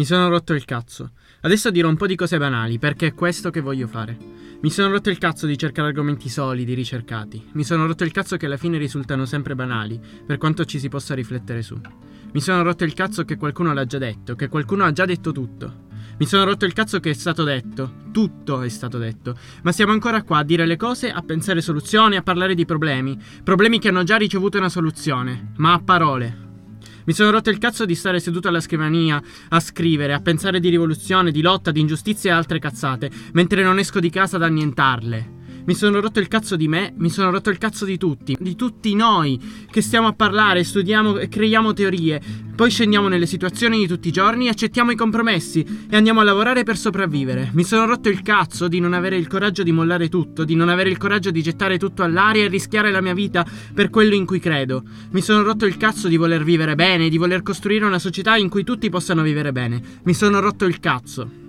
Mi sono rotto il cazzo. Adesso dirò un po' di cose banali, perché è questo che voglio fare. Mi sono rotto il cazzo di cercare argomenti solidi, ricercati. Mi sono rotto il cazzo che alla fine risultano sempre banali, per quanto ci si possa riflettere su. Mi sono rotto il cazzo che qualcuno l'ha già detto, che qualcuno ha già detto tutto. Mi sono rotto il cazzo che è stato detto. Tutto è stato detto. Ma siamo ancora qua a dire le cose, a pensare soluzioni, a parlare di problemi. Problemi che hanno già ricevuto una soluzione. Ma a parole. Mi sono rotto il cazzo di stare seduto alla scrivania a scrivere, a pensare di rivoluzione, di lotta, di ingiustizia e altre cazzate, mentre non esco di casa ad annientarle. Mi sono rotto il cazzo di me, mi sono rotto il cazzo di tutti, di tutti noi che stiamo a parlare, studiamo e creiamo teorie, poi scendiamo nelle situazioni di tutti i giorni, accettiamo i compromessi e andiamo a lavorare per sopravvivere. Mi sono rotto il cazzo di non avere il coraggio di mollare tutto, di non avere il coraggio di gettare tutto all'aria e rischiare la mia vita per quello in cui credo. Mi sono rotto il cazzo di voler vivere bene, di voler costruire una società in cui tutti possano vivere bene. Mi sono rotto il cazzo.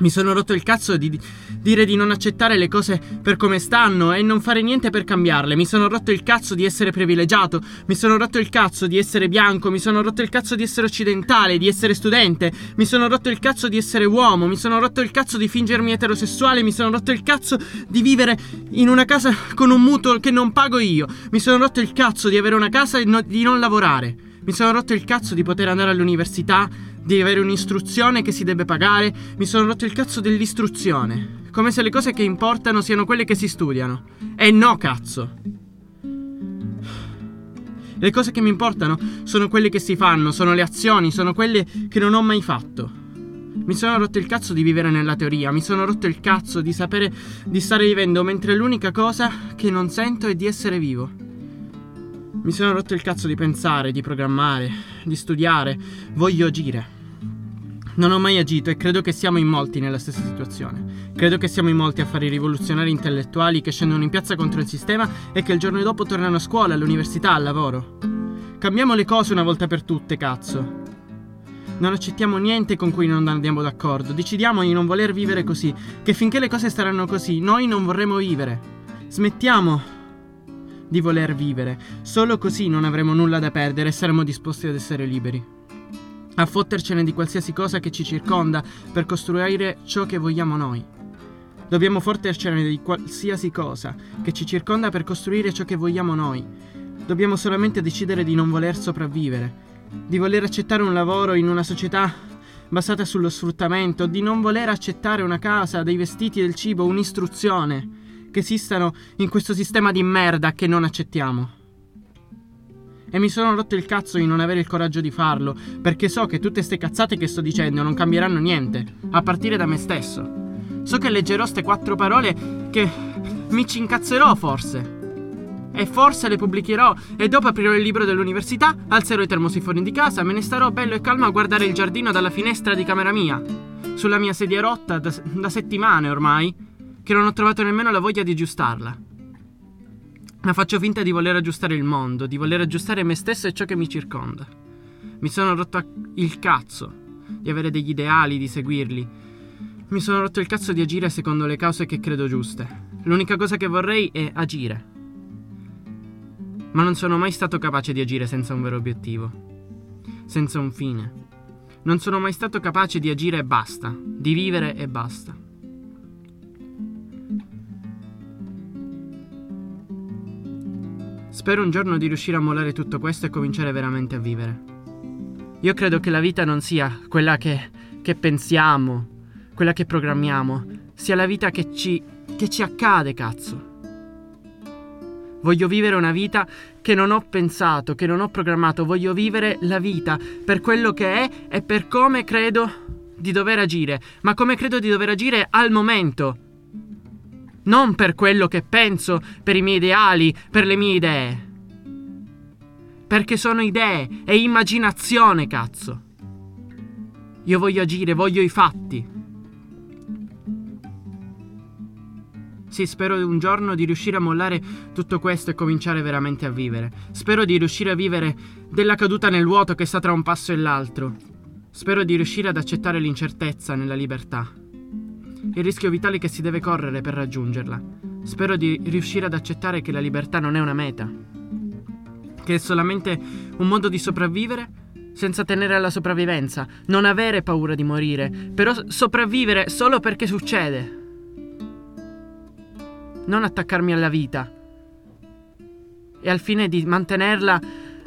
Mi sono rotto il cazzo di dire di non accettare le cose per come stanno e non fare niente per cambiarle. Mi sono rotto il cazzo di essere privilegiato. Mi sono rotto il cazzo di essere bianco. Mi sono rotto il cazzo di essere occidentale, di essere studente. Mi sono rotto il cazzo di essere uomo. Mi sono rotto il cazzo di fingermi eterosessuale. Mi sono rotto il cazzo di vivere in una casa con un mutuo che non pago io. Mi sono rotto il cazzo di avere una casa e no- di non lavorare. Mi sono rotto il cazzo di poter andare all'università di avere un'istruzione che si deve pagare, mi sono rotto il cazzo dell'istruzione. Come se le cose che importano siano quelle che si studiano. E no, cazzo. Le cose che mi importano sono quelle che si fanno, sono le azioni, sono quelle che non ho mai fatto. Mi sono rotto il cazzo di vivere nella teoria, mi sono rotto il cazzo di sapere di stare vivendo mentre l'unica cosa che non sento è di essere vivo. Mi sono rotto il cazzo di pensare, di programmare, di studiare. Voglio agire. Non ho mai agito e credo che siamo in molti nella stessa situazione. Credo che siamo in molti a fare i rivoluzionari intellettuali che scendono in piazza contro il sistema e che il giorno dopo tornano a scuola, all'università, al lavoro. Cambiamo le cose una volta per tutte, cazzo. Non accettiamo niente con cui non andiamo d'accordo. Decidiamo di non voler vivere così, che finché le cose staranno così, noi non vorremmo vivere. Smettiamo di voler vivere. Solo così non avremo nulla da perdere e saremo disposti ad essere liberi. A fottercene di qualsiasi cosa che ci circonda per costruire ciò che vogliamo noi. Dobbiamo fottercene di qualsiasi cosa che ci circonda per costruire ciò che vogliamo noi. Dobbiamo solamente decidere di non voler sopravvivere, di voler accettare un lavoro in una società basata sullo sfruttamento, di non voler accettare una casa, dei vestiti, del cibo, un'istruzione che esistano in questo sistema di merda che non accettiamo. E mi sono rotto il cazzo di non avere il coraggio di farlo, perché so che tutte ste cazzate che sto dicendo non cambieranno niente, a partire da me stesso. So che leggerò ste quattro parole che mi ci incazzerò forse. E forse le pubblicherò e dopo aprirò il libro dell'università, alzerò i termosifoni di casa, me ne starò bello e calmo a guardare il giardino dalla finestra di camera mia, sulla mia sedia rotta da, da settimane ormai, che non ho trovato nemmeno la voglia di aggiustarla. Ma faccio finta di voler aggiustare il mondo, di voler aggiustare me stesso e ciò che mi circonda. Mi sono rotto il cazzo di avere degli ideali, di seguirli. Mi sono rotto il cazzo di agire secondo le cause che credo giuste. L'unica cosa che vorrei è agire. Ma non sono mai stato capace di agire senza un vero obiettivo, senza un fine. Non sono mai stato capace di agire e basta, di vivere e basta. Spero un giorno di riuscire a mollare tutto questo e cominciare veramente a vivere. Io credo che la vita non sia quella che, che pensiamo, quella che programmiamo, sia la vita che ci, che ci accade, cazzo. Voglio vivere una vita che non ho pensato, che non ho programmato, voglio vivere la vita per quello che è e per come credo di dover agire, ma come credo di dover agire al momento, non per quello che penso, per i miei ideali, per le mie idee. Perché sono idee e immaginazione, cazzo. Io voglio agire, voglio i fatti. Sì, spero un giorno di riuscire a mollare tutto questo e cominciare veramente a vivere. Spero di riuscire a vivere della caduta nel vuoto che sta tra un passo e l'altro. Spero di riuscire ad accettare l'incertezza nella libertà il rischio vitale che si deve correre per raggiungerla. Spero di riuscire ad accettare che la libertà non è una meta, che è solamente un modo di sopravvivere senza tenere alla sopravvivenza, non avere paura di morire, però sopravvivere solo perché succede. Non attaccarmi alla vita. E al fine di mantenerla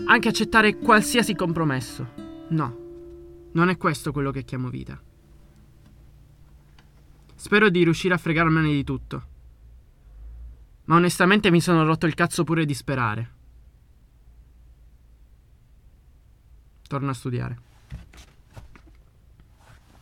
anche accettare qualsiasi compromesso. No, non è questo quello che chiamo vita. Spero di riuscire a fregarmene di tutto. Ma onestamente mi sono rotto il cazzo pure di sperare. Torno a studiare.